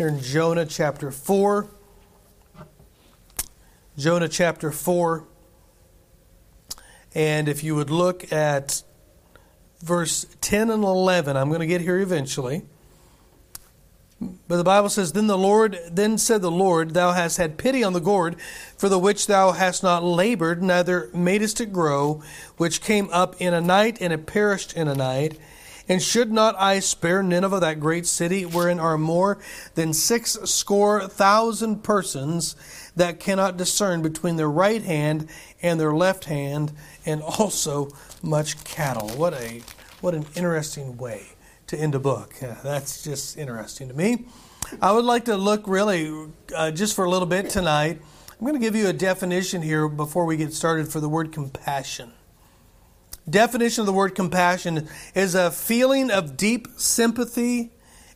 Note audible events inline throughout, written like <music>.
here in Jonah chapter 4. Jonah chapter 4. And if you would look at verse 10 and 11, I'm going to get here eventually. But the Bible says, Then the Lord, then said the Lord, Thou hast had pity on the gourd, for the which thou hast not labored, neither madest it grow, which came up in a night, and it perished in a night. And should not I spare Nineveh, that great city, wherein are more than six score thousand persons that cannot discern between their right hand and their left hand, and also much cattle? What a what an interesting way to end a book. Yeah, that's just interesting to me. I would like to look really uh, just for a little bit tonight. I'm going to give you a definition here before we get started for the word compassion. Definition of the word compassion is a feeling of deep sympathy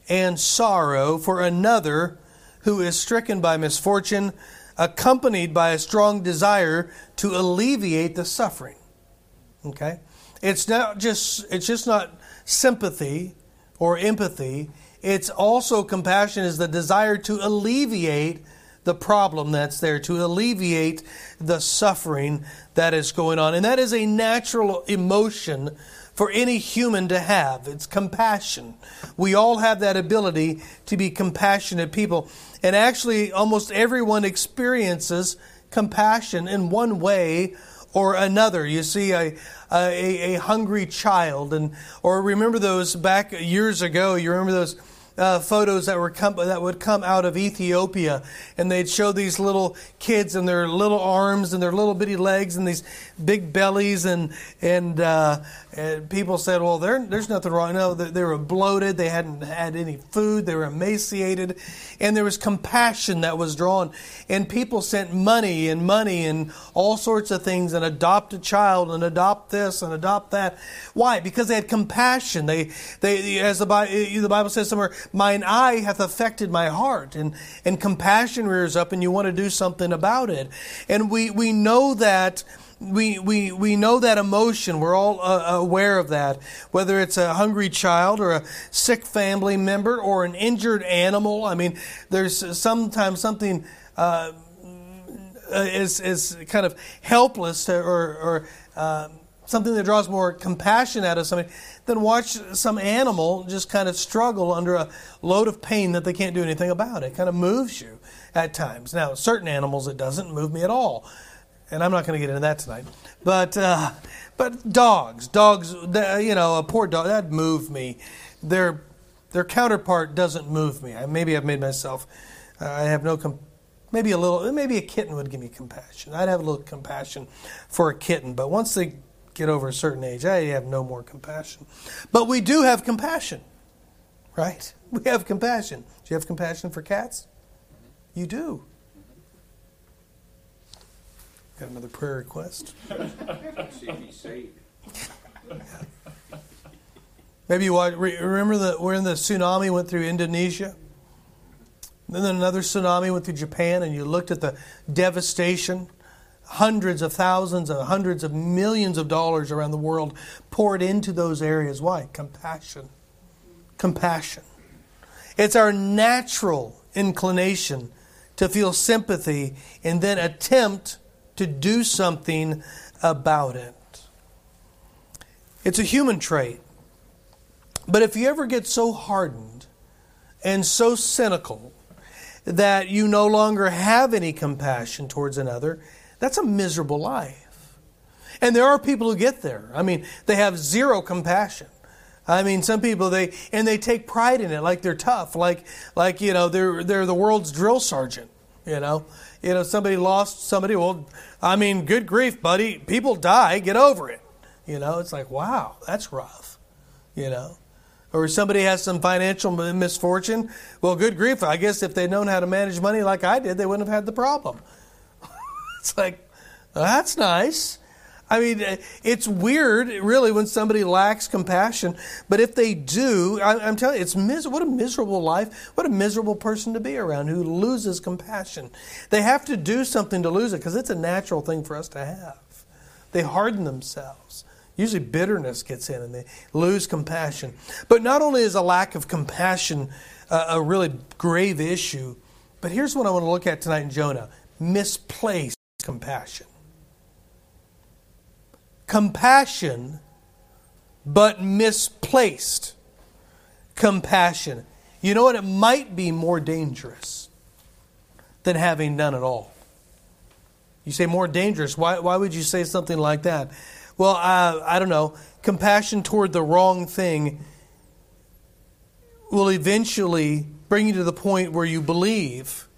and sorrow for another who is stricken by misfortune, accompanied by a strong desire to alleviate the suffering. Okay? It's not just it's just not sympathy or empathy. It's also compassion is the desire to alleviate the problem that's there, to alleviate the suffering that is going on. And that is a natural emotion for any human to have. It's compassion. We all have that ability to be compassionate people. And actually, almost everyone experiences compassion in one way or another. You see a, a, a hungry child, and or remember those back years ago. You remember those uh, photos that were come, that would come out of Ethiopia, and they'd show these little kids and their little arms and their little bitty legs and these big bellies, and and, uh, and people said, "Well, there's nothing wrong." No, they, they were bloated. They hadn't had any food. They were emaciated, and there was compassion that was drawn, and people sent money and money and all sorts of things, and adopt a child and adopt this and adopt that. Why? Because they had compassion. They they as the Bible, the Bible says somewhere mine eye hath affected my heart. And, and compassion rears up and you want to do something about it. And we, we know that we, we, we know that emotion. We're all uh, aware of that. Whether it's a hungry child or a sick family member or an injured animal. I mean, there's sometimes something uh, is, is kind of helpless or, or uh, something that draws more compassion out of somebody than watch some animal just kind of struggle under a load of pain that they can't do anything about. It kind of moves you at times. Now, certain animals it doesn't move me at all, and I'm not going to get into that tonight. But uh, but dogs, dogs, you know, a poor dog that moved me. Their their counterpart doesn't move me. Maybe I've made myself. Uh, I have no. Com- maybe a little. Maybe a kitten would give me compassion. I'd have a little compassion for a kitten, but once they get over a certain age, I have no more compassion. But we do have compassion, right? <laughs> We have compassion. Do you have compassion for cats? You do. Got another prayer request? <laughs> <laughs> Maybe you remember that when the tsunami went through Indonesia? Then another tsunami went through Japan, and you looked at the devastation hundreds of thousands of hundreds of millions of dollars around the world poured into those areas. Why? Compassion. Compassion. It's our natural inclination to feel sympathy and then attempt to do something about it. It's a human trait. But if you ever get so hardened and so cynical that you no longer have any compassion towards another, that's a miserable life. And there are people who get there. I mean, they have zero compassion. I mean, some people they and they take pride in it, like they're tough, like like you know they're they're the world's drill sergeant. You know, you know somebody lost somebody. Well, I mean, good grief, buddy, people die. Get over it. You know, it's like wow, that's rough. You know, or somebody has some financial misfortune. Well, good grief, I guess if they'd known how to manage money like I did, they wouldn't have had the problem. It's like, that's nice. I mean, it's weird, really, when somebody lacks compassion. But if they do, I'm telling you, it's mis- what a miserable life. What a miserable person to be around who loses compassion. They have to do something to lose it because it's a natural thing for us to have. They harden themselves. Usually bitterness gets in and they lose compassion. But not only is a lack of compassion a really grave issue, but here's what I want to look at tonight in Jonah misplaced compassion. Compassion, but misplaced compassion. You know what? It might be more dangerous than having none at all. You say more dangerous. Why, why would you say something like that? Well, uh, I don't know. Compassion toward the wrong thing will eventually bring you to the point where you believe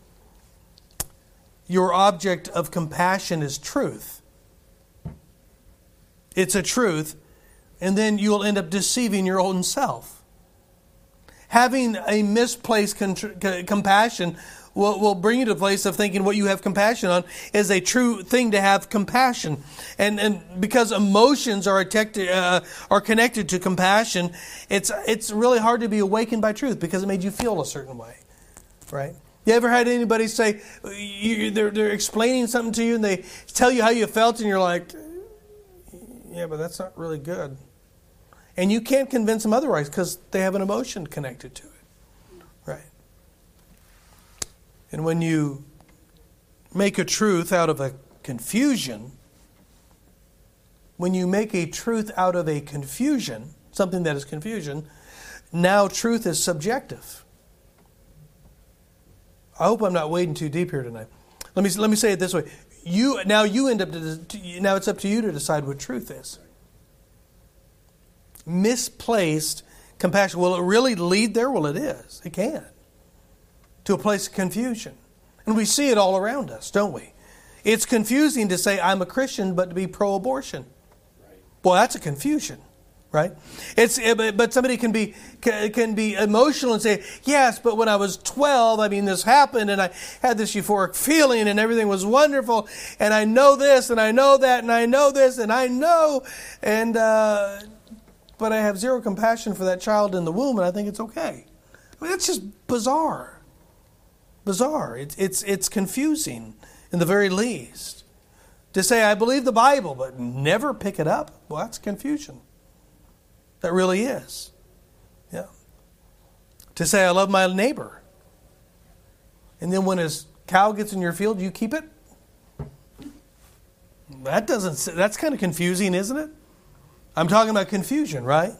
your object of compassion is truth. It's a truth, and then you'll end up deceiving your own self. Having a misplaced compassion will, will bring you to a place of thinking what you have compassion on is a true thing to have compassion. And, and because emotions are, attected, uh, are connected to compassion, it's, it's really hard to be awakened by truth because it made you feel a certain way, right? You ever had anybody say, you, they're, they're explaining something to you and they tell you how you felt and you're like, yeah, but that's not really good. And you can't convince them otherwise because they have an emotion connected to it. Right? And when you make a truth out of a confusion, when you make a truth out of a confusion, something that is confusion, now truth is subjective. I hope I'm not wading too deep here tonight. Let me let me say it this way: you now you end up to, now it's up to you to decide what truth is. Misplaced compassion will it really lead there? Well, it is. It can to a place of confusion. And we see it all around us, don't we? It's confusing to say I'm a Christian but to be pro abortion. Well, that's a confusion, right? It's but somebody can be can be emotional and say, "Yes, but when I was 12, I mean this happened and I had this euphoric feeling and everything was wonderful and I know this and I know that and I know this and I know and uh, but I have zero compassion for that child in the womb and I think it's okay." I mean, that's just bizarre bizarre. It's, it's, it's confusing, in the very least. To say, I believe the Bible, but never pick it up, well, that's confusion. That really is. Yeah. To say, I love my neighbor, and then when his cow gets in your field, you keep it? That doesn't, that's kind of confusing, isn't it? I'm talking about confusion, right?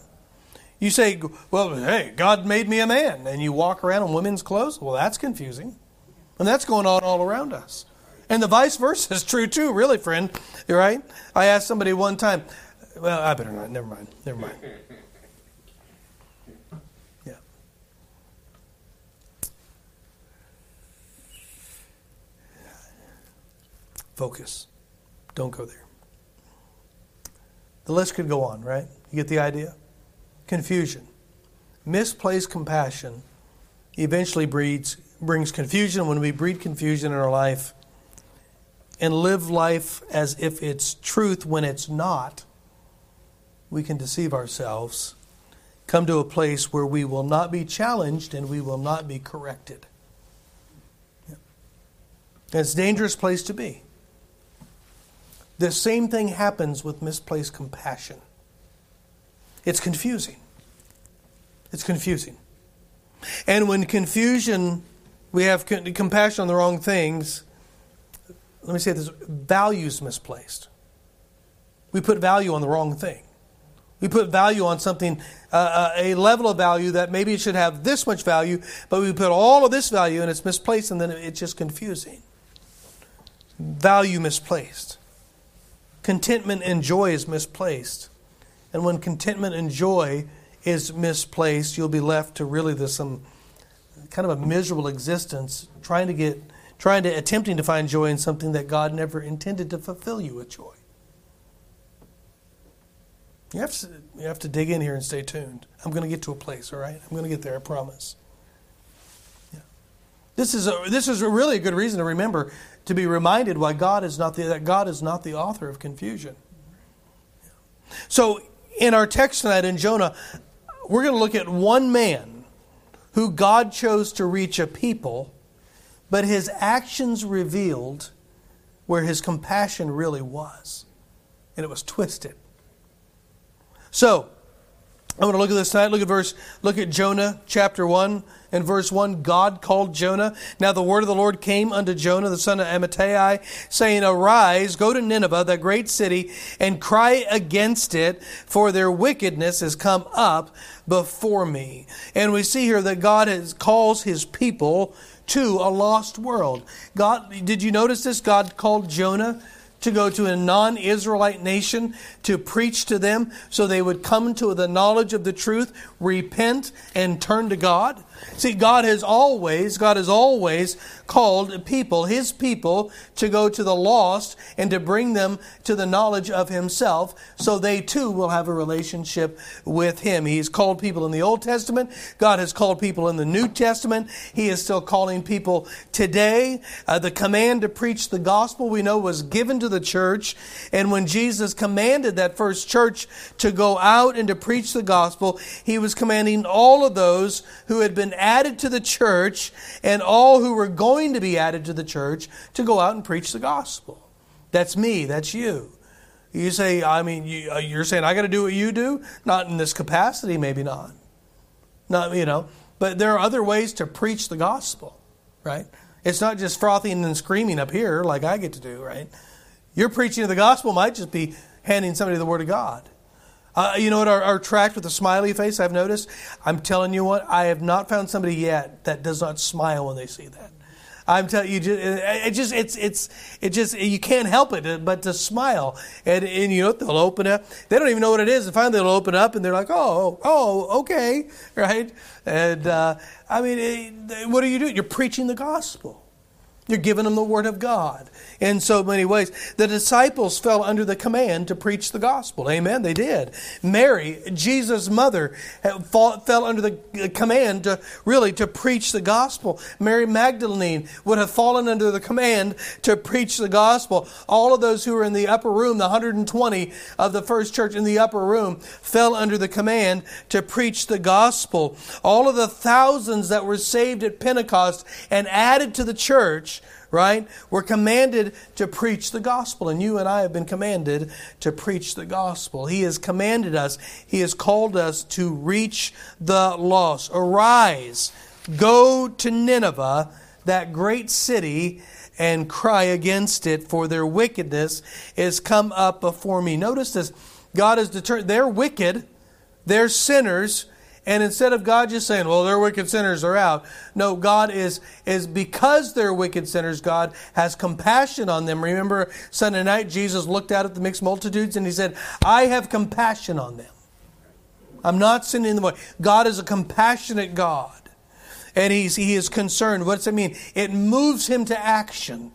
You say, well, hey, God made me a man, and you walk around in women's clothes? Well, that's confusing. And that's going on all around us. And the vice versa is true too, really, friend. Right? I asked somebody one time, well, I better not. Never mind. Never mind. Focus. Don't go there. The list could go on, right? You get the idea? confusion. Misplaced compassion eventually breeds, brings confusion. When we breed confusion in our life and live life as if it's truth when it's not, we can deceive ourselves, come to a place where we will not be challenged and we will not be corrected. Yeah. It's a dangerous place to be. The same thing happens with misplaced compassion. It's confusing. It's confusing. And when confusion, we have compassion on the wrong things, let me say this values misplaced. We put value on the wrong thing. We put value on something, uh, uh, a level of value that maybe it should have this much value, but we put all of this value and it's misplaced and then it's just confusing. Value misplaced. Contentment and joy is misplaced. And when contentment and joy is misplaced, you'll be left to really this some kind of a miserable existence, trying to get, trying to attempting to find joy in something that God never intended to fulfill you with joy. You have to, you have to dig in here and stay tuned. I'm going to get to a place, all right? I'm going to get there, I promise. Yeah. This is a, this is a really a good reason to remember to be reminded why God is not the, that God is not the author of confusion. So in our text tonight in Jonah, we're going to look at one man who God chose to reach a people, but his actions revealed where his compassion really was. And it was twisted. So, I'm going to look at this tonight. Look at verse, look at Jonah chapter 1 and verse 1. God called Jonah. Now the word of the Lord came unto Jonah, the son of Amittai, saying, Arise, go to Nineveh, that great city, and cry against it, for their wickedness has come up before me. And we see here that God has, calls his people to a lost world. God, did you notice this? God called Jonah to go to a non Israelite nation to preach to them so they would come to the knowledge of the truth, repent, and turn to God. See, God has always, God has always called people, His people, to go to the lost and to bring them to the knowledge of Himself so they too will have a relationship with Him. He's called people in the Old Testament. God has called people in the New Testament. He is still calling people today. Uh, the command to preach the gospel, we know, was given to the church. And when Jesus commanded that first church to go out and to preach the gospel, He was commanding all of those who had been added to the church and all who were going to be added to the church to go out and preach the gospel. That's me, that's you. You say, I mean, you, are uh, saying I got to do what you do? Not in this capacity, maybe not. Not, you know, but there are other ways to preach the gospel, right? It's not just frothing and screaming up here like I get to do, right? Your preaching of the gospel might just be handing somebody the word of God. Uh, you know what? Our, our tract with a smiley face, I've noticed. I'm telling you what, I have not found somebody yet that does not smile when they see that. I'm telling you, it just it's it's it just you can't help it uh, but to smile, and and you know they'll open up. They don't even know what it is, and finally they'll open up, and they're like, oh oh okay, <laughs> right? And uh, I mean, eh, what are you doing? You're preaching the gospel. You're giving them the Word of God in so many ways. The disciples fell under the command to preach the gospel. Amen. They did. Mary, Jesus' mother, fell under the command to really to preach the gospel. Mary Magdalene would have fallen under the command to preach the gospel. All of those who were in the upper room, the 120 of the first church in the upper room, fell under the command to preach the gospel. All of the thousands that were saved at Pentecost and added to the church right? We're commanded to preach the gospel, and you and I have been commanded to preach the gospel. He has commanded us, He has called us to reach the lost. Arise, go to Nineveh, that great city, and cry against it, for their wickedness is come up before me. Notice this God has determined, they're wicked, they're sinners and instead of God just saying, well, they're wicked sinners, they're out. No, God is, is because they're wicked sinners, God has compassion on them. Remember Sunday night, Jesus looked out at the mixed multitudes and he said, I have compassion on them. I'm not sending them away. God is a compassionate God. And he's, he is concerned. What does that mean? It moves him to action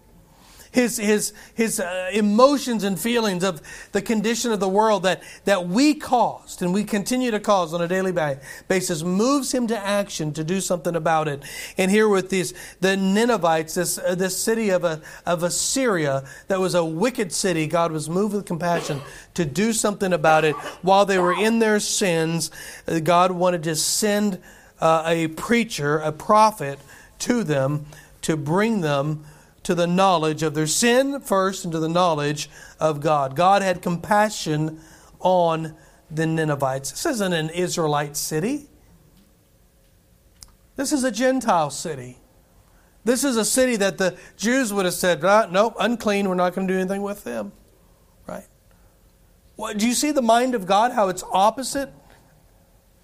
his, his, his uh, emotions and feelings of the condition of the world that, that we caused and we continue to cause on a daily basis moves him to action to do something about it. And here with these, the Ninevites, this, uh, this city of, a, of Assyria that was a wicked city, God was moved with compassion to do something about it. While they were in their sins, uh, God wanted to send uh, a preacher, a prophet to them to bring them to the knowledge of their sin first and to the knowledge of God. God had compassion on the Ninevites. This isn't an Israelite city. This is a Gentile city. This is a city that the Jews would have said, ah, nope, unclean, we're not going to do anything with them. Right? Well, do you see the mind of God, how it's opposite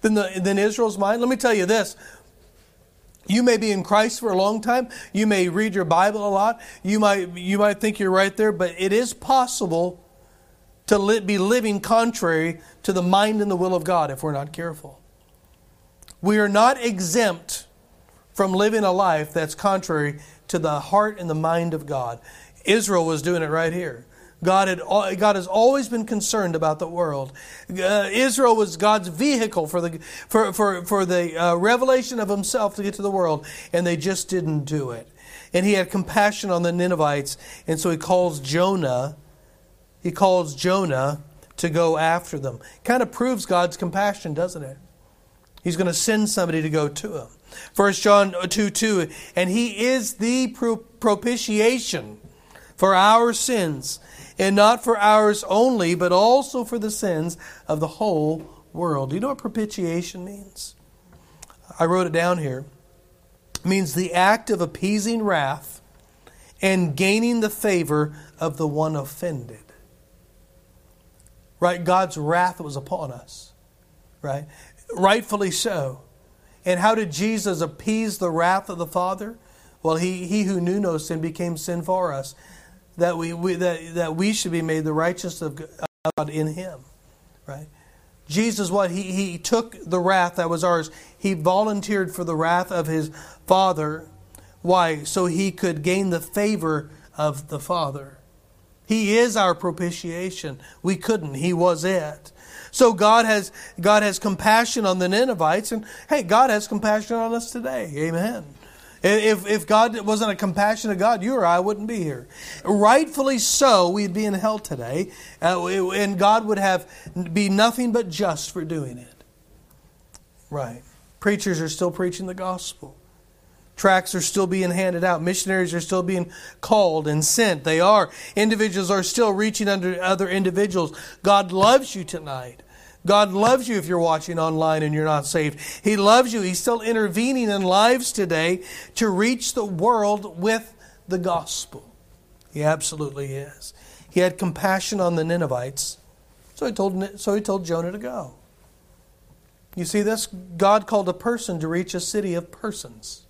than, the, than Israel's mind? Let me tell you this you may be in Christ for a long time. You may read your Bible a lot. You might, you might think you're right there, but it is possible to li- be living contrary to the mind and the will of God if we're not careful. We are not exempt from living a life that's contrary to the heart and the mind of God. Israel was doing it right here. God, had, God has always been concerned about the world. Uh, Israel was God's vehicle for the, for, for, for the uh, revelation of himself to get to the world, and they just didn't do it. And he had compassion on the Ninevites, and so he calls Jonah, he calls Jonah to go after them. Kind of proves God's compassion, doesn't it? He's going to send somebody to go to him. 1 John 2 2, and he is the propitiation for our sins and not for ours only, but also for the sins of the whole world. Do you know what propitiation means? I wrote it down here. It means the act of appeasing wrath and gaining the favor of the one offended. Right? God's wrath was upon us. Right? Rightfully so. And how did Jesus appease the wrath of the Father? Well, he, he who knew no sin became sin for us, that we, we that, that we should be made the righteousness of God in him. Right? Jesus, what? He, he took the wrath that was ours. He volunteered for the wrath of his Father. Why? So he could gain the favor of the Father. He is our propitiation. We couldn't. He was it. So God has God has compassion on the Ninevites, and hey, God has compassion on us today. Amen. If, if God wasn't a compassionate God, you or I wouldn't be here. Rightfully so, we'd be in hell today, uh, and God would have be nothing but just for doing it. Right. Preachers are still preaching the gospel. Tracts are still being handed out. Missionaries are still being called and sent. They are. Individuals are still reaching under other individuals. God loves you tonight. God loves you if you're watching online and you're not saved. He loves you. He's still intervening in lives today to reach the world with the gospel. He absolutely is. He had compassion on the Ninevites, so he told, so he told Jonah to go. You see this? God called a person to reach a city of persons.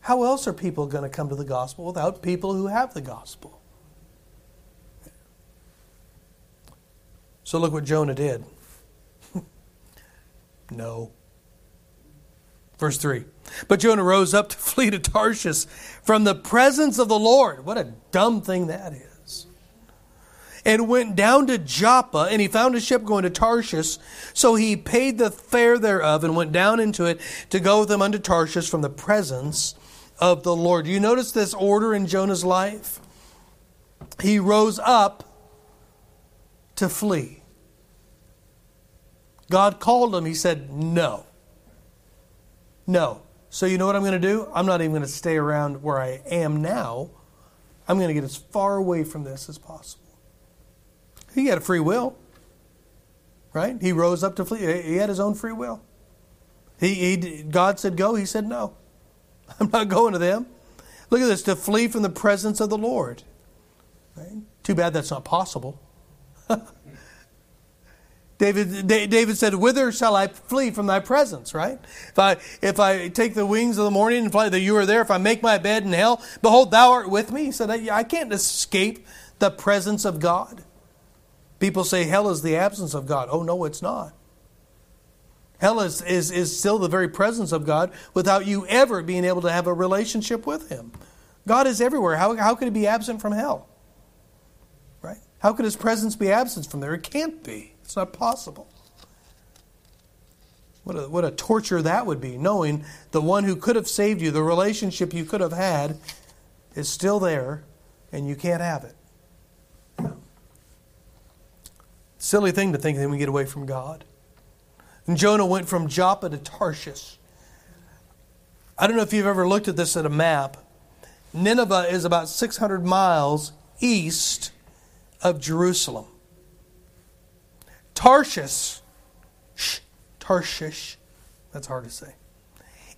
How else are people going to come to the gospel without people who have the gospel? So look what Jonah did. <laughs> no. Verse 3. But Jonah rose up to <laughs> flee to Tarshish from the presence of the Lord. What a dumb thing that is. And went down to Joppa, and he found a ship going to Tarshish. So he paid the fare thereof and went down into it to go with them unto Tarshish from the presence of the Lord. You notice this order in Jonah's life? He rose up to flee. God called him. He said, No. No. So you know what I'm going to do? I'm not even going to stay around where I am now. I'm going to get as far away from this as possible. He had a free will, right? He rose up to flee. He had his own free will. He, he, God said go. He said no. <laughs> I'm not going to them. Look at this to flee from the presence of the Lord. Right? Too bad that's not possible. <laughs> David, David said, Whither shall I flee from thy presence, right? If I, if I take the wings of the morning and fly that you are there, if I make my bed in hell, behold, thou art with me. He said, I can't escape the presence of God. People say hell is the absence of God. Oh, no, it's not. Hell is, is, is still the very presence of God without you ever being able to have a relationship with Him. God is everywhere. How, how could He be absent from hell? Right? How could His presence be absent from there? It can't be. It's not possible. What a, what a torture that would be, knowing the one who could have saved you, the relationship you could have had, is still there and you can't have it. Silly thing to think that we get away from God. And Jonah went from Joppa to Tarshish. I don't know if you've ever looked at this at a map. Nineveh is about 600 miles east of Jerusalem. Tarshish, Tarshish, that's hard to say,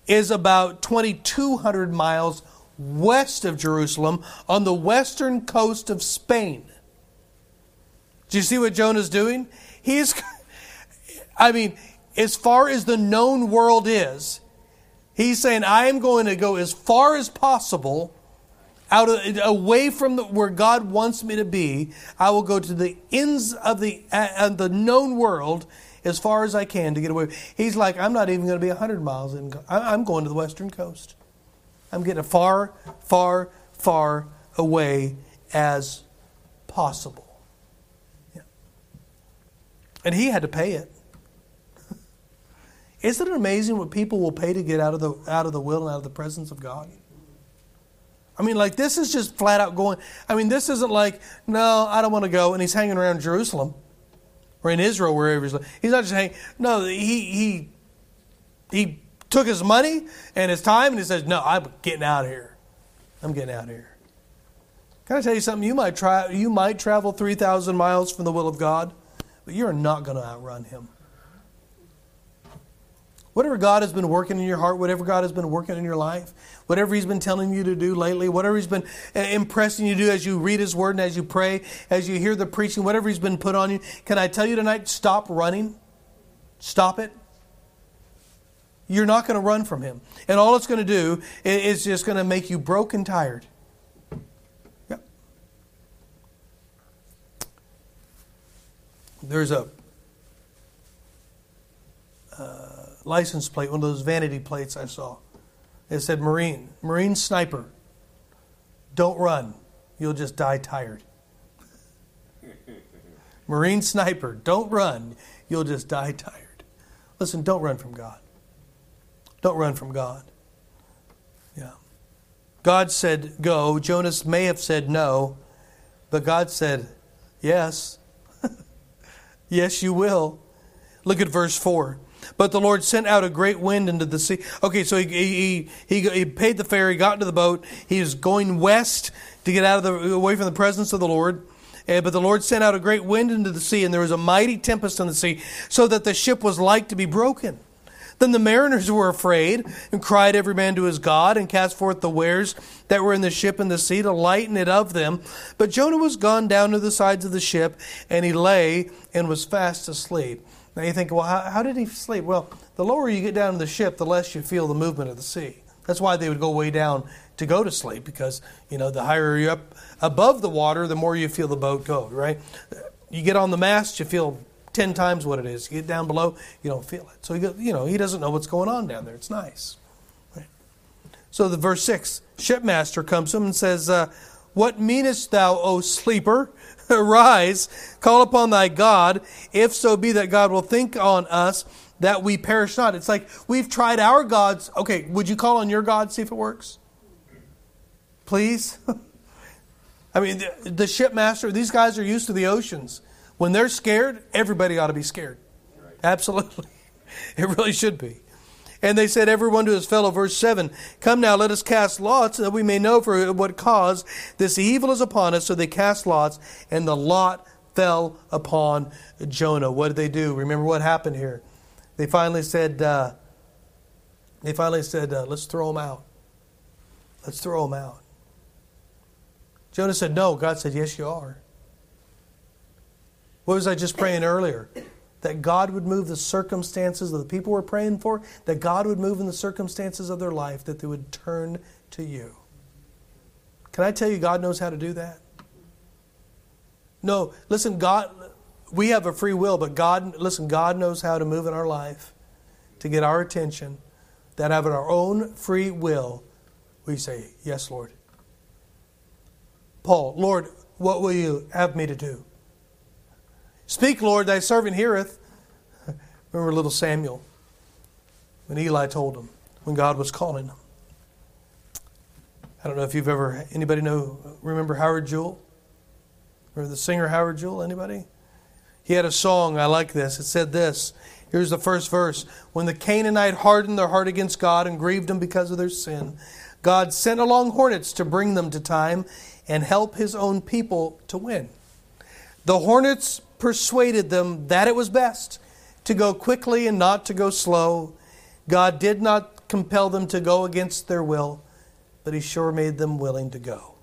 is about 2,200 miles west of Jerusalem on the western coast of Spain. Do you see what Jonah's doing? He's, <laughs> I mean, as far as the known world is, he's saying, I am going to go as far as possible out of, away from the, where God wants me to be. I will go to the ends of the uh, the known world as far as I can to get away. He's like, I'm not even going to be 100 miles in. I'm going to the western coast. I'm getting far, far, far away as possible. Yeah. And he had to pay it. <laughs> Isn't it amazing what people will pay to get out of the out of the will and out of the presence of God? I mean, like, this is just flat out going. I mean, this isn't like, no, I don't want to go. And he's hanging around Jerusalem or in Israel, wherever he's He's not just hanging. No, he, he, he took his money and his time and he says, no, I'm getting out of here. I'm getting out of here. Can I tell you something? You might try. You might travel three thousand miles from the will of God, but you're not going to outrun Him. Whatever God has been working in your heart, whatever God has been working in your life, whatever He's been telling you to do lately, whatever He's been uh, impressing you to do as you read His Word and as you pray, as you hear the preaching, whatever He's been put on you, can I tell you tonight, stop running? Stop it. You're not going to run from Him. And all it's going to do is just going to make you broke and tired. Yep. There's a. Uh, license plate, one of those vanity plates I saw. It said Marine, Marine sniper. Don't run, you'll just die tired. <laughs> Marine sniper, don't run, you'll just die tired. Listen, don't run from God. Don't run from God. Yeah. God said go. Jonas may have said no, but God said yes. <laughs> yes, you will. Look at verse 4. But the Lord sent out a great wind into the sea. Okay, so he, he, he, he paid the fare, he got into the boat, he was going west to get out of the, away from the presence of the Lord. Uh, but the Lord sent out a great wind into the sea, and there was a mighty tempest on the sea, so that the ship was like to be broken. Then the mariners were afraid, and cried every man to his God, and cast forth the wares that were in the ship in the sea to lighten it of them. But Jonah was gone down to the sides of the ship, and he lay and was fast asleep. Now you think, well, how, how, did he sleep? Well, the lower you get down to the ship, the less you feel the movement of the sea. That's why they would go way down to go to sleep because you know the higher you're up above the water, the more you feel the boat go. Right? You get on the mast, you feel ten times what it is. You get down below, you don't feel it. So you, you know he doesn't know what's going on down there. It's nice. Right? So the verse six, shipmaster comes to him and says, uh, "What meanest thou, O sleeper?" <laughs> Arise, call upon thy God, if so be that God will think on us that we perish not. It's like we've tried our gods. Okay, would you call on your God, see if it works? Please? <laughs> I mean, the, the shipmaster, these guys are used to the oceans. When they're scared, everybody ought to be scared. Absolutely. <laughs> It really should be. And they said, everyone to his fellow, verse 7, Come now, let us cast lots, that we may know for what cause this evil is upon us. So they cast lots, and the lot fell upon Jonah. What did they do? Remember what happened here. They finally said, uh, they finally said, uh, let's throw him out. Let's throw him out. Jonah said, no. God said, yes, you are. What was I just praying earlier? That God would move the circumstances of the people we're praying for, that God would move in the circumstances of their life, that they would turn to you. Can I tell you, God knows how to do that? No, listen, God, we have a free will, but God, listen, God knows how to move in our life to get our attention, that of our own free will, we say, Yes, Lord. Paul, Lord, what will you have me to do? Speak, Lord, thy servant heareth. <laughs> Remember little Samuel when Eli told him, when God was calling him. I don't know if you've ever, anybody know, remember Howard Jewell? Remember the singer Howard Jewell? Anybody? He had a song, I like this. It said this. Here's the first verse. When the Canaanite hardened their heart against God and grieved him because of their sin, God sent along hornets to bring them to time and help his own people to win. The hornets persuaded them that it was best to go quickly and not to go slow. God did not compel them to go against their will, but He sure made them willing to go.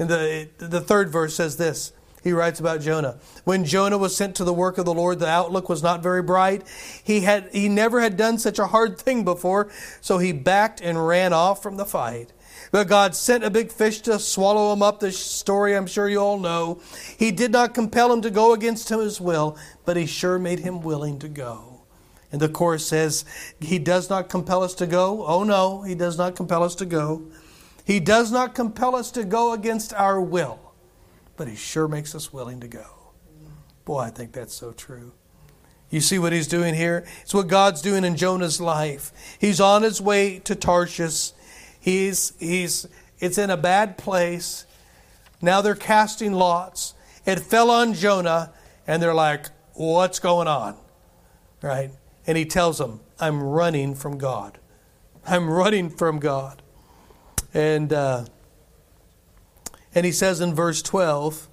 And the, the third verse says this. He writes about Jonah. When Jonah was sent to the work of the Lord, the outlook was not very bright. He had he never had done such a hard thing before, so he backed and ran off from the fight. But God sent a big fish to swallow him up. The story I'm sure you all know. He did not compel him to go against his will, but he sure made him willing to go. And the chorus says, He does not compel us to go. Oh no, He does not compel us to go. He does not compel us to go against our will, but He sure makes us willing to go. Boy, I think that's so true. You see what he's doing here? It's what God's doing in Jonah's life. He's on his way to Tarshish. He's, he's, it's in a bad place. Now they're casting lots. It fell on Jonah, and they're like, What's going on? Right? And he tells them, I'm running from God. I'm running from God. And uh, And he says in verse 12,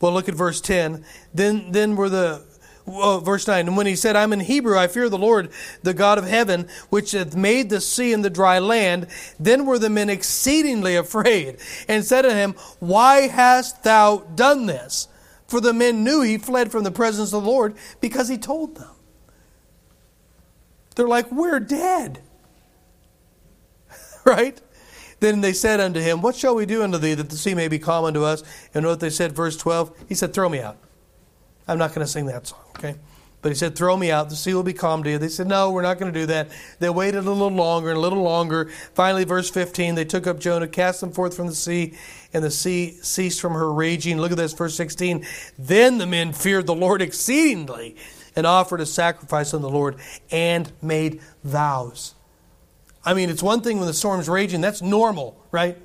well, look at verse 10. Then, then were the well, verse 9 and when he said i'm in hebrew i fear the lord the god of heaven which hath made the sea and the dry land then were the men exceedingly afraid and said to him why hast thou done this for the men knew he fled from the presence of the lord because he told them they're like we're dead <laughs> right then they said unto him, What shall we do unto thee that the sea may be calm unto us? And what they said, verse 12, he said, Throw me out. I'm not going to sing that song, okay? But he said, Throw me out. The sea will be calm to you. They said, No, we're not going to do that. They waited a little longer and a little longer. Finally, verse 15, they took up Jonah, cast him forth from the sea, and the sea ceased from her raging. Look at this, verse 16. Then the men feared the Lord exceedingly and offered a sacrifice unto the Lord and made vows. I mean, it's one thing when the storm's raging, that's normal, right?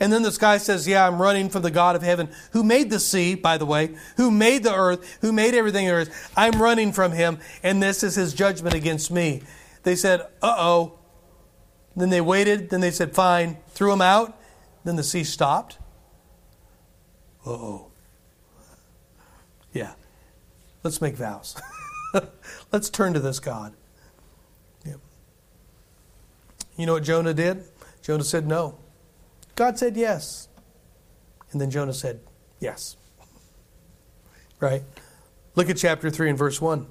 And then this guy says, Yeah, I'm running from the God of heaven, who made the sea, by the way, who made the earth, who made everything there is. I'm running from him, and this is his judgment against me. They said, Uh oh. Then they waited, then they said, Fine, threw him out. Then the sea stopped. Uh oh. Yeah. Let's make vows. <laughs> Let's turn to this God. You know what Jonah did? Jonah said no. God said yes. And then Jonah said yes. Right? Look at chapter 3 and verse 1.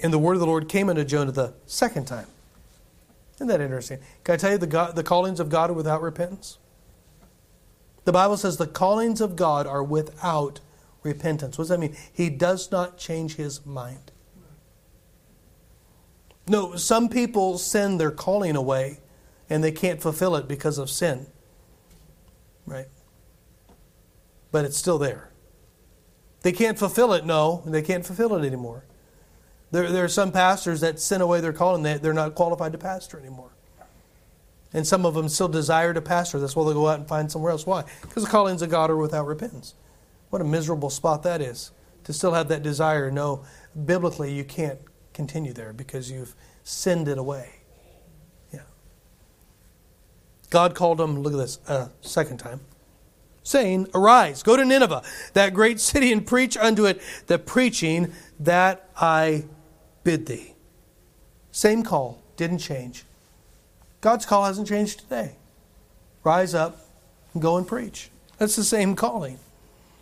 And the word of the Lord came unto Jonah the second time. Isn't that interesting? Can I tell you the, God, the callings of God are without repentance? The Bible says the callings of God are without repentance. What does that mean? He does not change his mind. No, some people send their calling away and they can't fulfill it because of sin. Right? But it's still there. They can't fulfill it, no, they can't fulfill it anymore. There, there are some pastors that send away their calling, they, they're not qualified to pastor anymore. And some of them still desire to pastor. That's why they go out and find somewhere else. Why? Because the callings of God are without repentance. What a miserable spot that is. To still have that desire. No, biblically, you can't continue there because you've sinned it away. God called him, look at this, a second time, saying, Arise, go to Nineveh, that great city, and preach unto it the preaching that I bid thee. Same call, didn't change. God's call hasn't changed today. Rise up and go and preach. That's the same calling.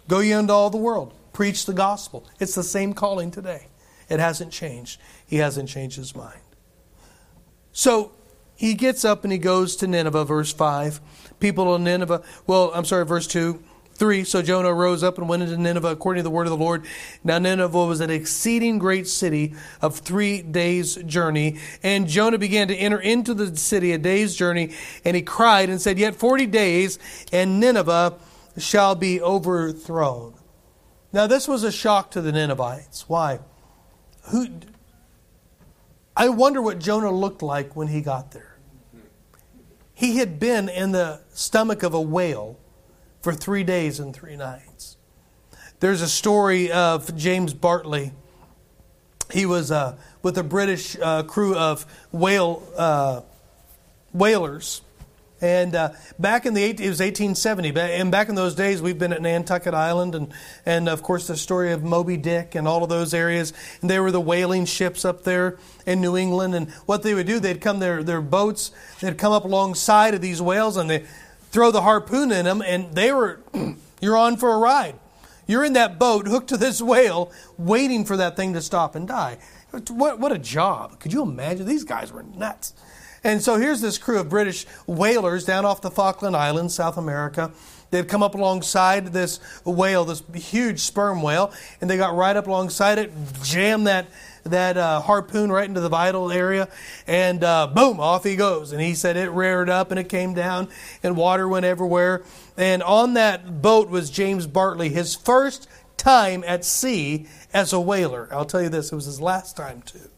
Go ye unto all the world. Preach the gospel. It's the same calling today. It hasn't changed. He hasn't changed his mind. So he gets up and he goes to Nineveh, verse 5. People of Nineveh, well, I'm sorry, verse 2. 3 So Jonah rose up and went into Nineveh according to the word of the Lord. Now Nineveh was an exceeding great city of three days' journey. And Jonah began to enter into the city a day's journey, and he cried and said, Yet forty days, and Nineveh shall be overthrown. Now this was a shock to the Ninevites. Why? Who, I wonder what Jonah looked like when he got there. He had been in the stomach of a whale for three days and three nights. There's a story of James Bartley. He was uh, with a British uh, crew of whale uh, whalers and uh, back in the it was 1870, and back in those days, we've been at Nantucket Island, and and of course the story of Moby Dick and all of those areas. And they were the whaling ships up there in New England, and what they would do, they'd come their their boats, they'd come up alongside of these whales, and they throw the harpoon in them, and they were <clears throat> you're on for a ride. You're in that boat hooked to this whale, waiting for that thing to stop and die. What what a job! Could you imagine? These guys were nuts. And so here's this crew of British whalers down off the Falkland Islands, South America. They'd come up alongside this whale, this huge sperm whale, and they got right up alongside it, jammed that that uh, harpoon right into the vital area, and uh, boom, off he goes. And he said it reared up and it came down, and water went everywhere. And on that boat was James Bartley, his first time at sea as a whaler. I'll tell you this, it was his last time too.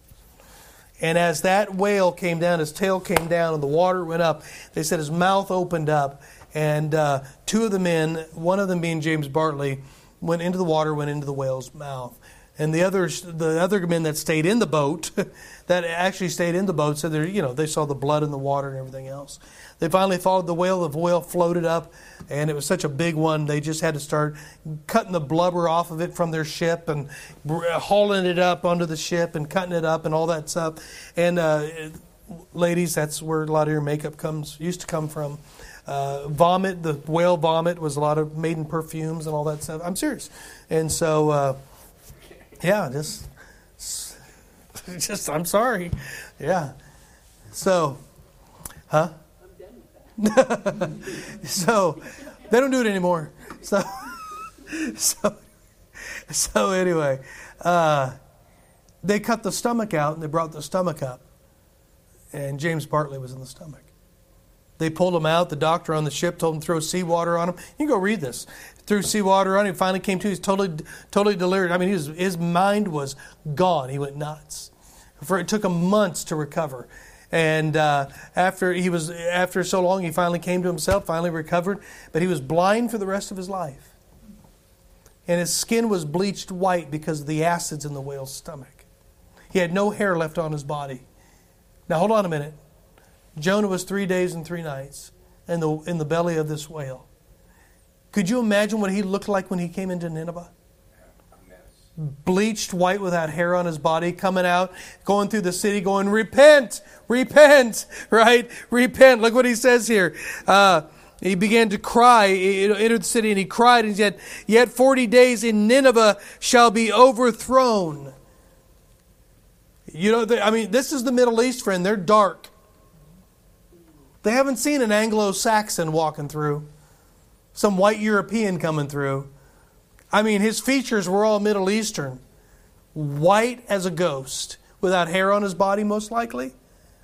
And as that whale came down, his tail came down and the water went up, they said his mouth opened up. And uh, two of the men, one of them being James Bartley, went into the water, went into the whale's mouth. And the others, the other men that stayed in the boat, <laughs> that actually stayed in the boat, said they, you know, they saw the blood in the water and everything else. They finally followed the whale. The whale floated up, and it was such a big one. They just had to start cutting the blubber off of it from their ship and hauling it up onto the ship and cutting it up and all that stuff. And uh, ladies, that's where a lot of your makeup comes used to come from. Uh, vomit, the whale vomit was a lot of maiden perfumes and all that stuff. I'm serious. And so, uh, yeah, just, just, I'm sorry. Yeah. So, huh? <laughs> so, they don't do it anymore. So, <laughs> so, so anyway, uh, they cut the stomach out and they brought the stomach up. And James Bartley was in the stomach. They pulled him out. The doctor on the ship told him to throw seawater on him. You can go read this. Threw seawater on him. He finally came to. He's totally, totally delirious. I mean, his mind was gone. He went nuts. For it took him months to recover. And uh, after he was after so long, he finally came to himself. Finally recovered, but he was blind for the rest of his life. And his skin was bleached white because of the acids in the whale's stomach. He had no hair left on his body. Now hold on a minute. Jonah was three days and three nights in the, in the belly of this whale. Could you imagine what he looked like when he came into Nineveh? Bleached white without hair on his body, coming out, going through the city, going, Repent, repent, <laughs> right? Repent. Look what he says here. Uh, he began to cry, he entered the city, and he cried, and said, Yet 40 days in Nineveh shall be overthrown. You know, I mean, this is the Middle East, friend. They're dark. They haven't seen an Anglo Saxon walking through, some white European coming through. I mean, his features were all Middle Eastern. White as a ghost, without hair on his body, most likely.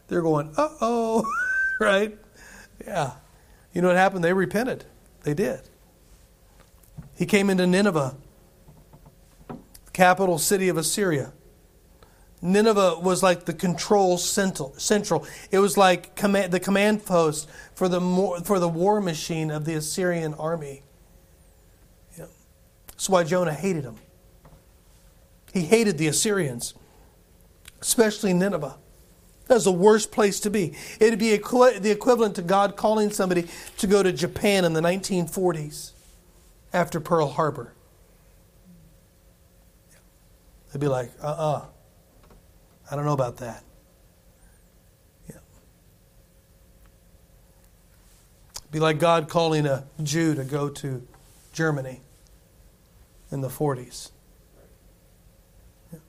They're going, uh oh, <laughs> right? Yeah. You know what happened? They repented. They did. He came into Nineveh, capital city of Assyria. Nineveh was like the control central. It was like command, the command post for the, for the war machine of the Assyrian army. Yeah. That's why Jonah hated them. He hated the Assyrians, especially Nineveh. That was the worst place to be. It'd be the equivalent to God calling somebody to go to Japan in the 1940s after Pearl Harbor. They'd be like, uh uh-uh. uh I don't know about that. Yeah. Be like God calling a Jew to go to Germany in the 40s. Yeah.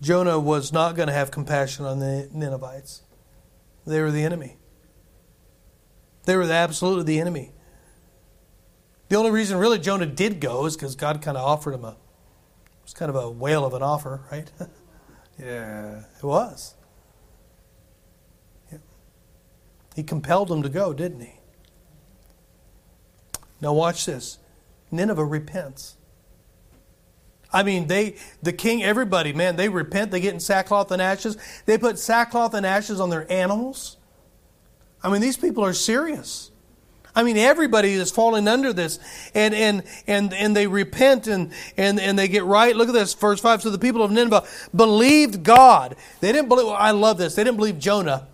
Jonah was not going to have compassion on the Ninevites. They were the enemy. They were absolutely the enemy. The only reason really Jonah did go is because God kind of offered him a it's kind of a whale of an offer, right? <laughs> yeah, it was. Yeah. He compelled them to go, didn't he? Now watch this. Nineveh repents. I mean, they, the king, everybody, man, they repent. They get in sackcloth and ashes. They put sackcloth and ashes on their animals. I mean, these people are serious. I mean, everybody is falling under this. And, and, and, and they repent and, and, and they get right. Look at this, verse 5. So the people of Nineveh believed God. They didn't believe, I love this. They didn't believe Jonah.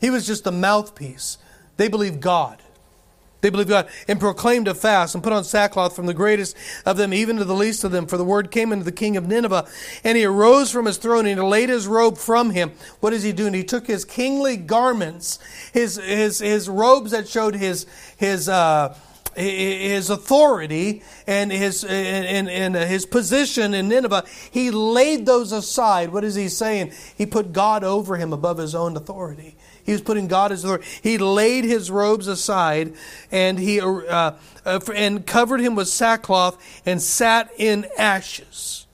He was just a mouthpiece. They believed God. They believed God and proclaimed a fast and put on sackcloth from the greatest of them even to the least of them. For the word came unto the king of Nineveh, and he arose from his throne and he laid his robe from him. What is he doing? He took his kingly garments, his his his robes that showed his his. Uh, his authority and his and, and his position in Nineveh, he laid those aside. What is he saying? He put God over him above his own authority. He was putting God as Lord. He laid his robes aside and he uh, uh, and covered him with sackcloth and sat in ashes.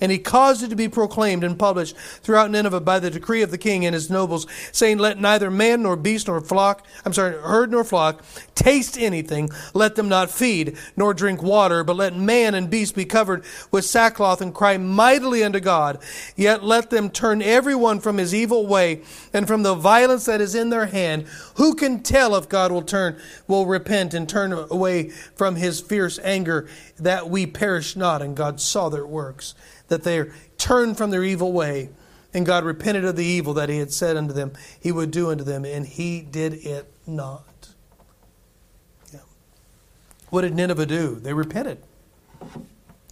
And he caused it to be proclaimed and published throughout Nineveh by the decree of the king and his nobles, saying, Let neither man nor beast nor flock, I'm sorry, herd nor flock, taste anything. Let them not feed nor drink water, but let man and beast be covered with sackcloth and cry mightily unto God. Yet let them turn every one from his evil way and from the violence that is in their hand. Who can tell if God will turn, will repent and turn away from his fierce anger that we perish not? And God saw their works that they turned from their evil way, and God repented of the evil that He had said unto them He would do unto them, and He did it not. Yeah. What did Nineveh do? They repented.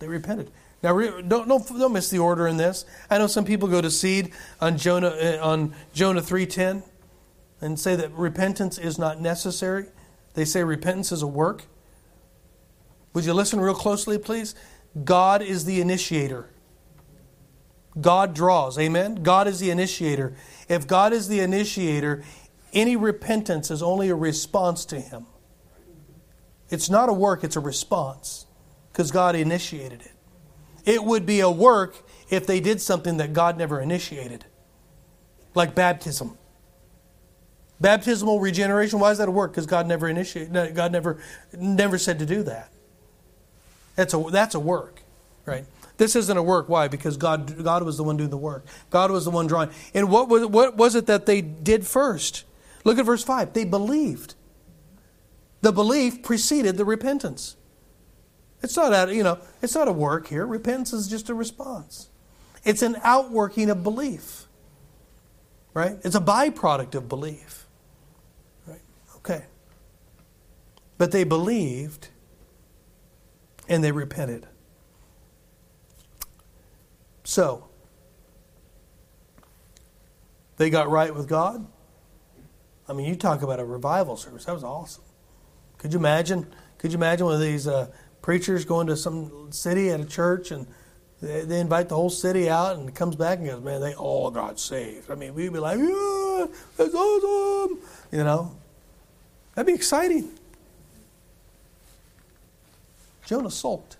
They repented. Now, don't, don't, don't miss the order in this. I know some people go to seed on Jonah uh, on Jonah three ten, and say that repentance is not necessary. They say repentance is a work. Would you listen real closely, please? God is the initiator. God draws. Amen? God is the initiator. If God is the initiator, any repentance is only a response to Him. It's not a work, it's a response because God initiated it. It would be a work if they did something that God never initiated, like baptism. Baptismal regeneration, why is that a work? Because God never initiated, God never, never said to do that. That's a, that's a work, right? This isn't a work. Why? Because God, God was the one doing the work. God was the one drawing. And what was, what was it that they did first? Look at verse 5. They believed. The belief preceded the repentance. It's not a, you know, it's not a work here. Repentance is just a response. It's an outworking of belief. Right? It's a byproduct of belief. Right? Okay. But they believed and they repented. So, they got right with God. I mean, you talk about a revival service. That was awesome. Could you imagine? Could you imagine one of these uh, preachers going to some city at a church and they, they, invite the whole city out and comes back and goes, man, they all got saved. I mean, we'd be like, yeah, that's awesome. You know, that'd be exciting. Jonah sulked.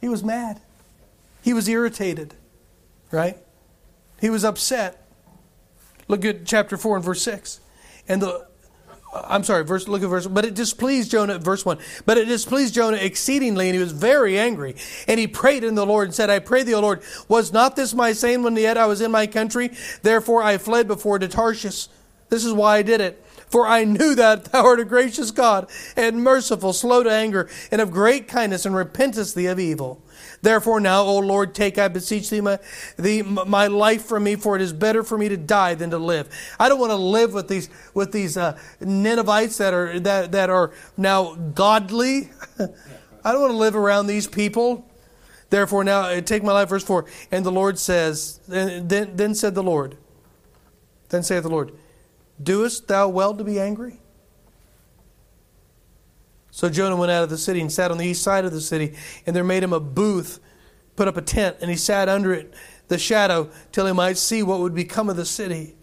He was mad. He was irritated, right? He was upset. Look at chapter 4 and verse 6. And the uh, I'm sorry, verse look at verse but it displeased Jonah verse 1. But it displeased Jonah exceedingly and he was very angry. And he prayed in the Lord and said, I pray thee, O Lord, was not this my saying when yet I was in my country? Therefore I fled before to Tarshish. This is why I did it. For I knew that thou art a gracious God and merciful, slow to anger, and of great kindness, and repentest thee of evil. Therefore now, O Lord, take, I beseech thee, my, thee, my life from me, for it is better for me to die than to live. I don't want to live with these, with these uh, Ninevites that are, that, that are now godly. <laughs> I don't want to live around these people. Therefore now, uh, take my life, verse 4. And the Lord says, then, then said the Lord, then saith the Lord, Doest thou well to be angry? So Jonah went out of the city and sat on the east side of the city, and there made him a booth, put up a tent, and he sat under it, the shadow, till he might see what would become of the city.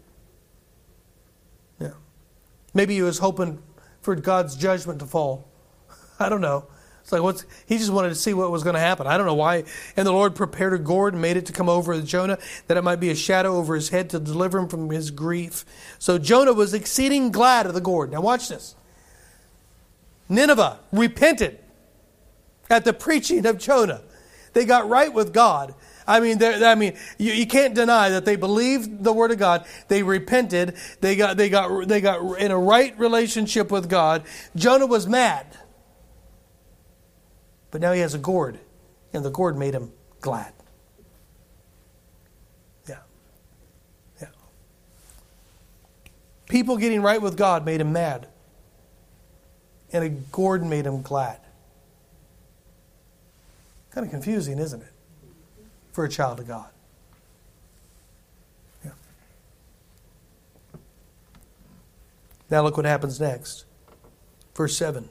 Yeah. Maybe he was hoping for God's judgment to fall. <laughs> I don't know. It's like what's he just wanted to see what was going to happen. I don't know why. And the Lord prepared a gourd and made it to come over Jonah, that it might be a shadow over his head to deliver him from his grief. So Jonah was exceeding glad of the gourd. Now watch this. Nineveh repented at the preaching of Jonah. They got right with God. I mean, I mean, you, you, can't deny that they believed the word of God. They repented. They got, they got, they got in a right relationship with God. Jonah was mad. But now he has a gourd, and the gourd made him glad. Yeah. Yeah. People getting right with God made him mad, and a gourd made him glad. Kind of confusing, isn't it? For a child of God. Yeah. Now look what happens next. Verse 7.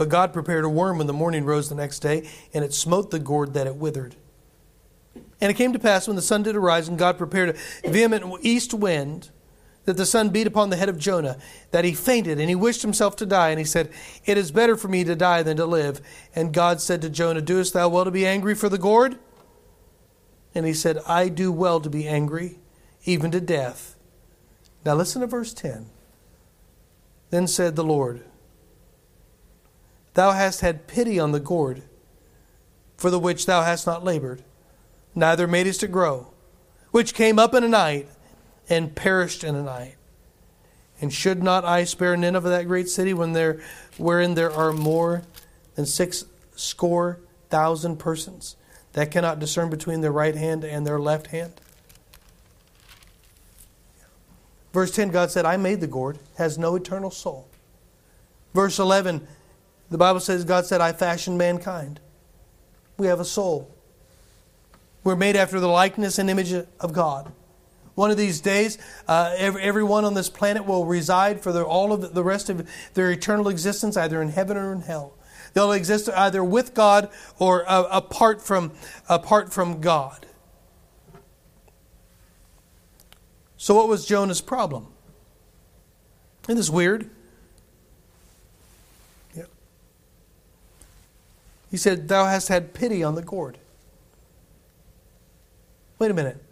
But God prepared a worm when the morning rose the next day, and it smote the gourd that it withered. And it came to pass when the sun did arise, and God prepared a vehement east wind that the sun beat upon the head of Jonah, that he fainted, and he wished himself to die. And he said, It is better for me to die than to live. And God said to Jonah, Doest thou well to be angry for the gourd? And he said, I do well to be angry, even to death. Now listen to verse 10. Then said the Lord, Thou hast had pity on the gourd, for the which thou hast not labored, neither madest it grow, which came up in a night and perished in a night. And should not I spare Nineveh, that great city, when there, wherein there are more than six score thousand persons that cannot discern between their right hand and their left hand? Verse 10, God said, I made the gourd, has no eternal soul. Verse 11, the Bible says, God said, I fashioned mankind. We have a soul. We're made after the likeness and image of God. One of these days, uh, every, everyone on this planet will reside for the, all of the rest of their eternal existence, either in heaven or in hell. They'll exist either with God or uh, apart from apart from God. So, what was Jonah's problem? Isn't this weird? He said, Thou hast had pity on the gourd. Wait a minute.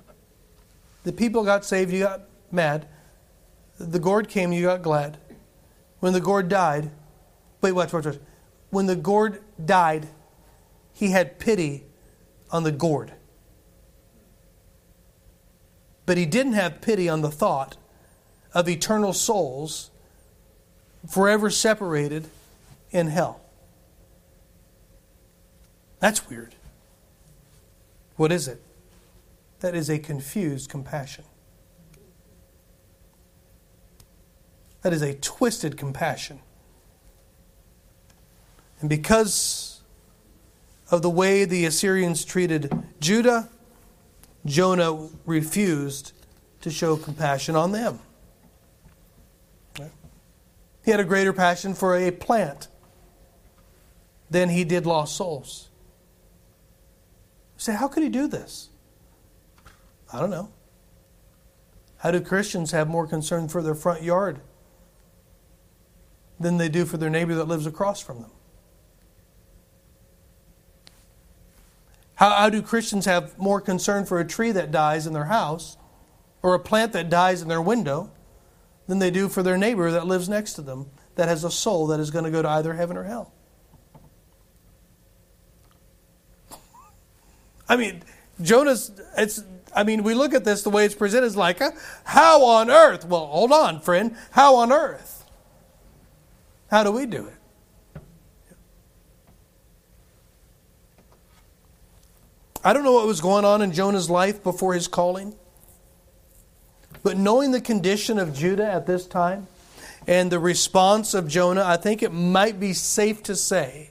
The people got saved, you got mad. The gourd came, you got glad. When the gourd died, wait, watch, watch, watch. When the gourd died, he had pity on the gourd. But he didn't have pity on the thought of eternal souls forever separated in hell. That's weird. What is it? That is a confused compassion. That is a twisted compassion. And because of the way the Assyrians treated Judah, Jonah refused to show compassion on them. He had a greater passion for a plant than he did lost souls. Say, how could he do this? I don't know. How do Christians have more concern for their front yard than they do for their neighbor that lives across from them? How, how do Christians have more concern for a tree that dies in their house or a plant that dies in their window than they do for their neighbor that lives next to them that has a soul that is going to go to either heaven or hell? I mean, Jonah's, it's, I mean, we look at this the way it's presented is like, uh, how on earth? Well, hold on, friend. How on earth? How do we do it? I don't know what was going on in Jonah's life before his calling. But knowing the condition of Judah at this time and the response of Jonah, I think it might be safe to say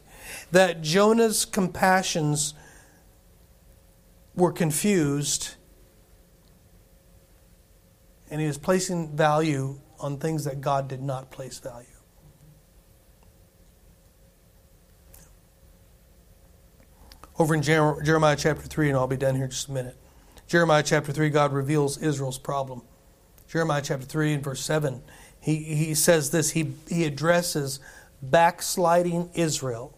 that Jonah's compassions were confused and he was placing value on things that God did not place value. Over in Jeremiah chapter 3, and I'll be done here in just a minute. Jeremiah chapter 3, God reveals Israel's problem. Jeremiah chapter 3 and verse 7, he, he says this he, he addresses backsliding Israel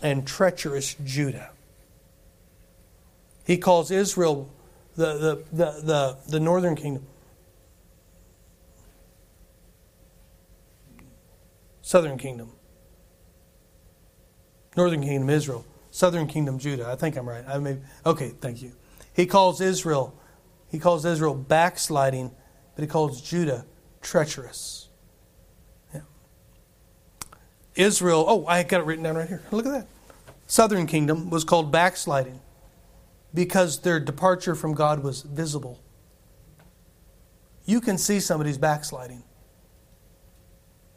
and treacherous Judah. He calls Israel the, the, the, the, the northern kingdom. Southern kingdom. Northern kingdom, Israel southern kingdom Judah. I think I'm right. I may okay, thank you. He calls Israel he calls Israel backsliding, but he calls Judah treacherous. Yeah. Israel, oh, I got it written down right here. Look at that. Southern kingdom was called backsliding because their departure from God was visible. You can see somebody's backsliding.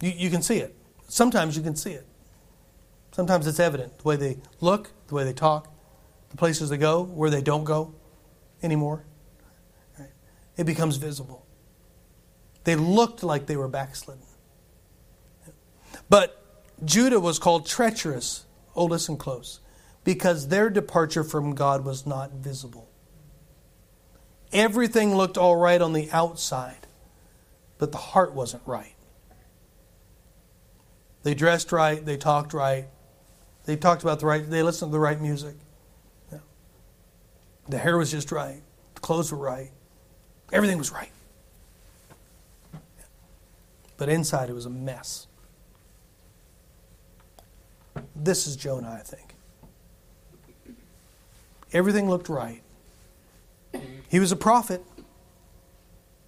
You, you can see it. Sometimes you can see it. Sometimes it's evident the way they look, the way they talk, the places they go, where they don't go anymore. Right? It becomes visible. They looked like they were backslidden. But Judah was called treacherous. Oh, listen close. Because their departure from God was not visible. Everything looked all right on the outside, but the heart wasn't right. They dressed right, they talked right, they talked about the right, they listened to the right music. Yeah. The hair was just right, the clothes were right, everything was right. But inside it was a mess. This is Jonah, I think. Everything looked right. He was a prophet.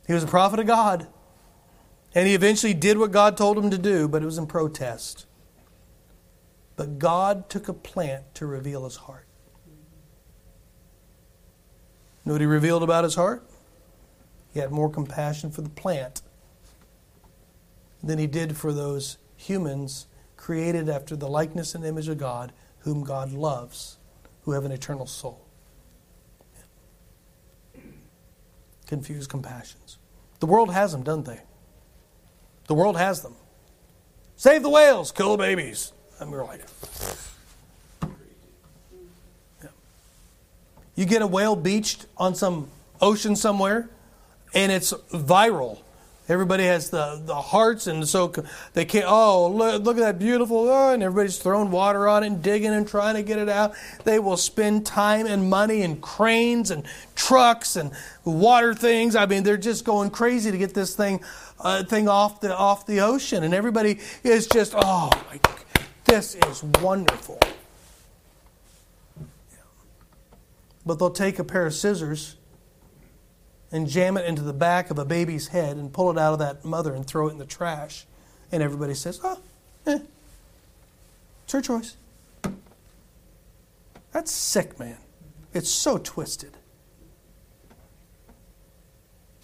He was a prophet of God. And he eventually did what God told him to do, but it was in protest. But God took a plant to reveal his heart. You know what he revealed about his heart? He had more compassion for the plant than he did for those humans created after the likeness and image of God, whom God loves, who have an eternal soul. Confused compassions. The world has them, doesn't they? The world has them. Save the whales, kill the babies. And we're like, yeah. you get a whale beached on some ocean somewhere, and it's viral. Everybody has the, the hearts, and so they can't. Oh, look, look at that beautiful! Oh, and everybody's throwing water on it and digging and trying to get it out. They will spend time and money and cranes and trucks and water things. I mean, they're just going crazy to get this thing uh, thing off the off the ocean, and everybody is just, oh my, this is wonderful. But they'll take a pair of scissors and jam it into the back of a baby's head and pull it out of that mother and throw it in the trash. And everybody says, oh, eh, it's her choice. That's sick, man. It's so twisted.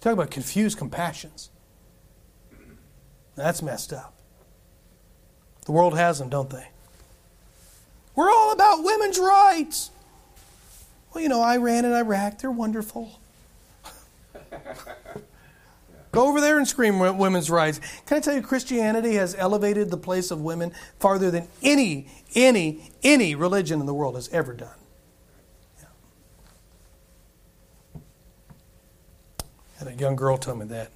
Talk about confused compassions. That's messed up. The world has them, don't they? We're all about women's rights. Well, you know, Iran and Iraq, they're wonderful. <laughs> Go over there and scream women's rights. Can I tell you, Christianity has elevated the place of women farther than any, any, any religion in the world has ever done. Yeah. Had a young girl tell me that.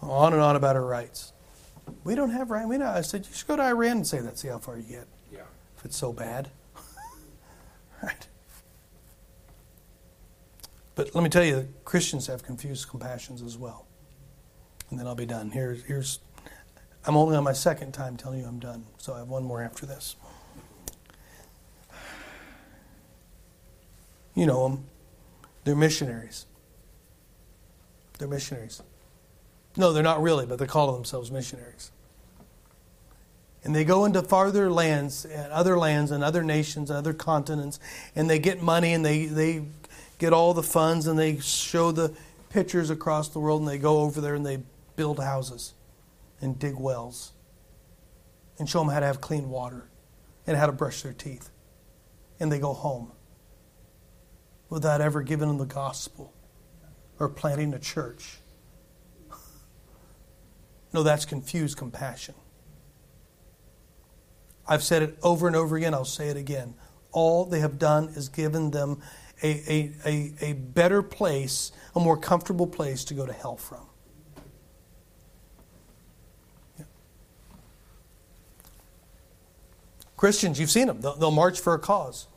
On and on about her rights. We don't have rights. We know. I said, you should go to Iran and say that. See how far you get. Yeah. If it's so bad. <laughs> right. But let me tell you, Christians have confused compassions as well. And then I'll be done. Here's, here's I'm only on my second time telling you I'm done, so I have one more after this. You know them. They're missionaries. They're missionaries. No, they're not really, but they call themselves missionaries. And they go into farther lands, and other lands, and other nations, and other continents, and they get money and they, they get all the funds and they show the pictures across the world and they go over there and they build houses and dig wells and show them how to have clean water and how to brush their teeth. And they go home without ever giving them the gospel or planting a church <laughs> no, that's confused compassion. I've said it over and over again. I'll say it again. All they have done is given them a, a, a, a better place, a more comfortable place to go to hell from. Yeah. Christians, you've seen them. They'll, they'll march for a cause.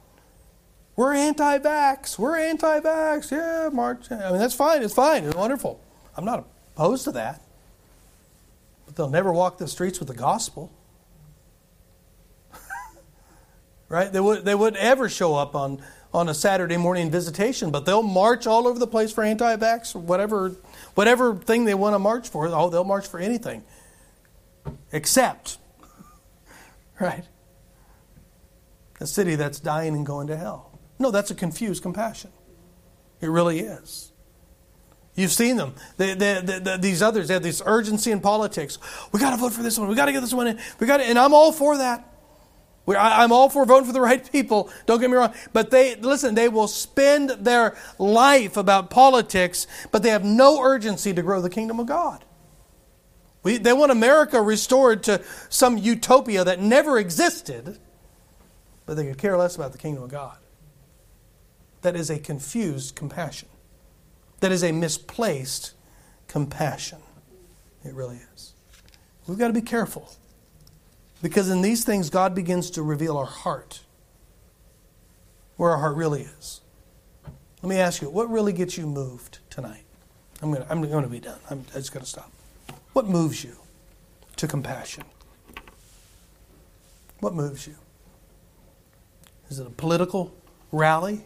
We're anti vax. We're anti vax. Yeah, march. I mean, that's fine. It's fine. It's wonderful. I'm not opposed to that. But they'll never walk the streets with the gospel. <laughs> right? They, would, they wouldn't ever show up on, on a Saturday morning visitation, but they'll march all over the place for anti vax, whatever, whatever thing they want to march for. Oh, they'll march for anything. Except, <laughs> right? A city that's dying and going to hell. No, that's a confused compassion. It really is. You've seen them. They, they, they, these others, they have this urgency in politics. We got to vote for this one. We got to get this one in. We got, and I'm all for that. I'm all for voting for the right people. Don't get me wrong. But they listen. They will spend their life about politics, but they have no urgency to grow the kingdom of God. We, they want America restored to some utopia that never existed, but they could care less about the kingdom of God. That is a confused compassion that is a misplaced compassion. It really is. We've got to be careful. Because in these things, God begins to reveal our heart, where our heart really is. Let me ask you, what really gets you moved tonight? I'm going to, I'm to be done. I'm just going to stop. What moves you to compassion? What moves you? Is it a political rally?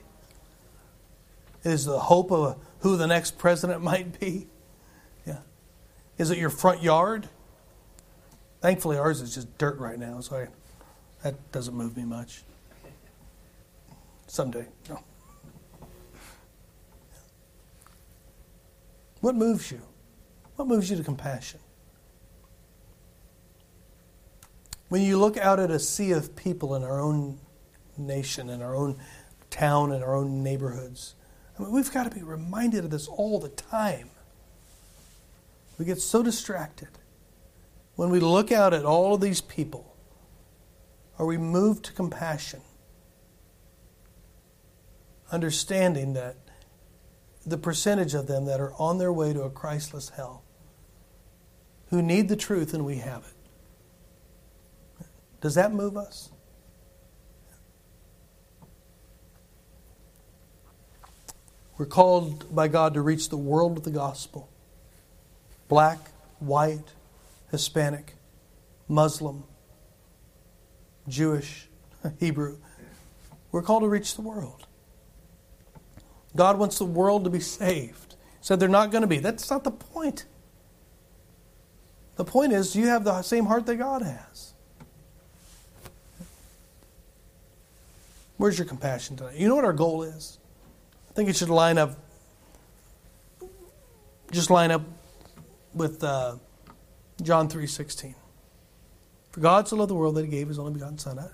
Is the hope of who the next president <laughs> might be? Yeah. Is it your front yard? Thankfully, ours is just dirt right now, so I, that doesn't move me much. Someday, no. What moves you? What moves you to compassion? When you look out at a sea of people in our own nation, in our own town, in our own neighborhoods, I mean, we've got to be reminded of this all the time. We get so distracted. When we look out at all of these people, are we moved to compassion? Understanding that the percentage of them that are on their way to a Christless hell, who need the truth and we have it. Does that move us? We're called by God to reach the world with the gospel. Black, white, Hispanic, Muslim, Jewish, <laughs> Hebrew. We're called to reach the world. God wants the world to be saved. He Said they're not going to be. That's not the point. The point is, you have the same heart that God has. Where's your compassion tonight? You know what our goal is? I think it should line up, just line up with uh, John 3.16. For God so loved the world that he gave his only begotten Son, that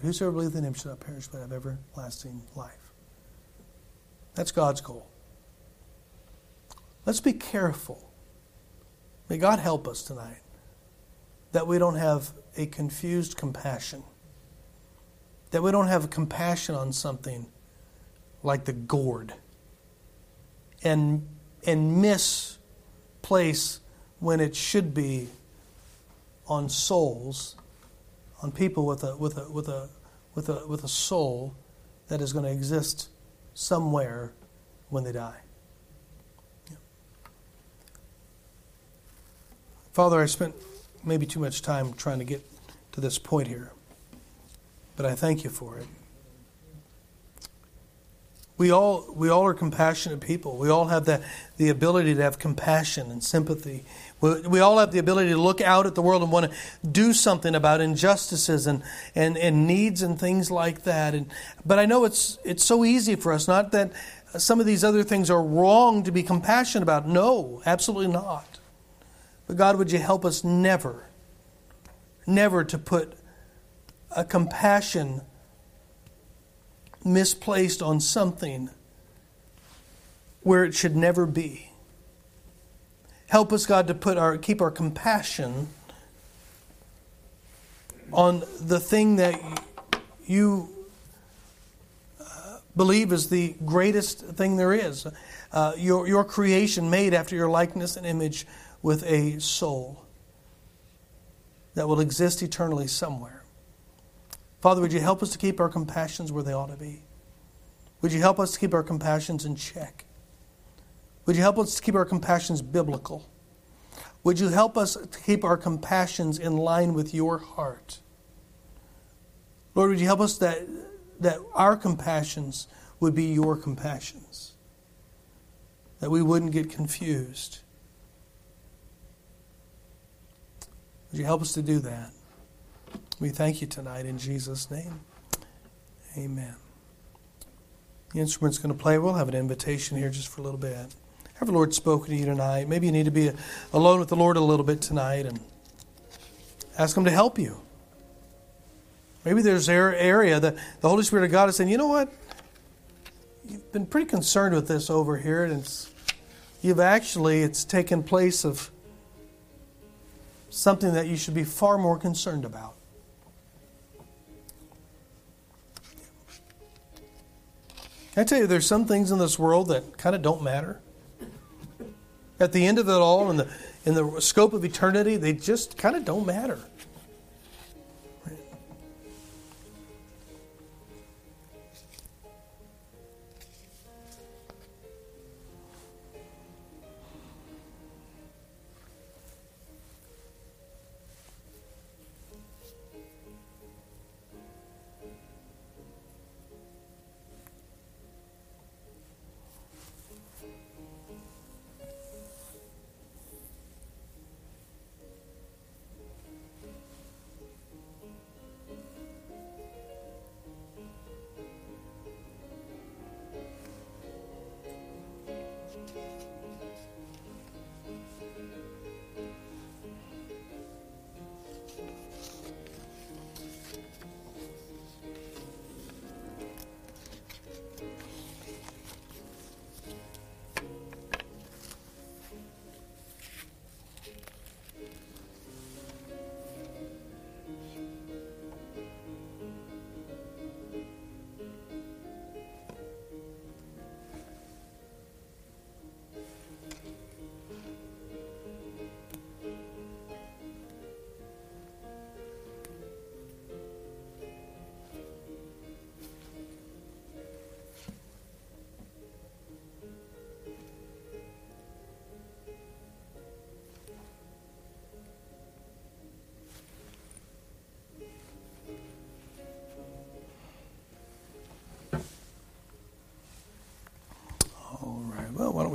whosoever believeth in him shall not perish but have everlasting life. That's God's goal. Let's be careful. May God help us tonight that we don't have a confused compassion, that we don't have compassion on something like the gourd and, and misplace when it should be on souls, on people with a, with a, with a, with a, with a soul that is going to exist somewhere when they die. Yeah. Father, I spent maybe too much time trying to get to this point here, but I thank you for it. We all, we all are compassionate people. We all have the, the ability to have compassion and sympathy. We, we all have the ability to look out at the world and want to do something about injustices and, and, and needs and things like that. And, but I know it's, it's so easy for us, not that some of these other things are wrong to be compassionate about. No, absolutely not. But God, would you help us never, never to put a compassion misplaced on something where it should never be. Help us, God, to put our keep our compassion on the thing that you uh, believe is the greatest thing there is. Uh, your, your creation made after your likeness and image with a soul that will exist eternally somewhere. Father, would you help us to keep our compassions where they ought to be? Would you help us to keep our compassions in check? Would you help us to keep our compassions biblical? Would you help us to keep our compassions in line with your heart? Lord, would you help us that, that our compassions would be your compassions? That we wouldn't get confused. Would you help us to do that? We thank you tonight in Jesus' name. Amen. The instrument's going to play. We'll have an invitation here just for a little bit. Have the Lord spoken to you tonight? Maybe you need to be alone with the Lord a little bit tonight and ask Him to help you. Maybe there's an area that the Holy Spirit of God is saying, you know what? You've been pretty concerned with this over here, and you've actually, it's taken place of something that you should be far more concerned about. I tell you, there's some things in this world that kind of don't matter. At the end of it all, in the in the scope of eternity, they just kind of don't matter.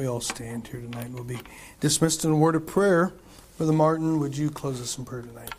We all stand here tonight? We'll be dismissed in a word of prayer. Brother Martin, would you close us in prayer tonight?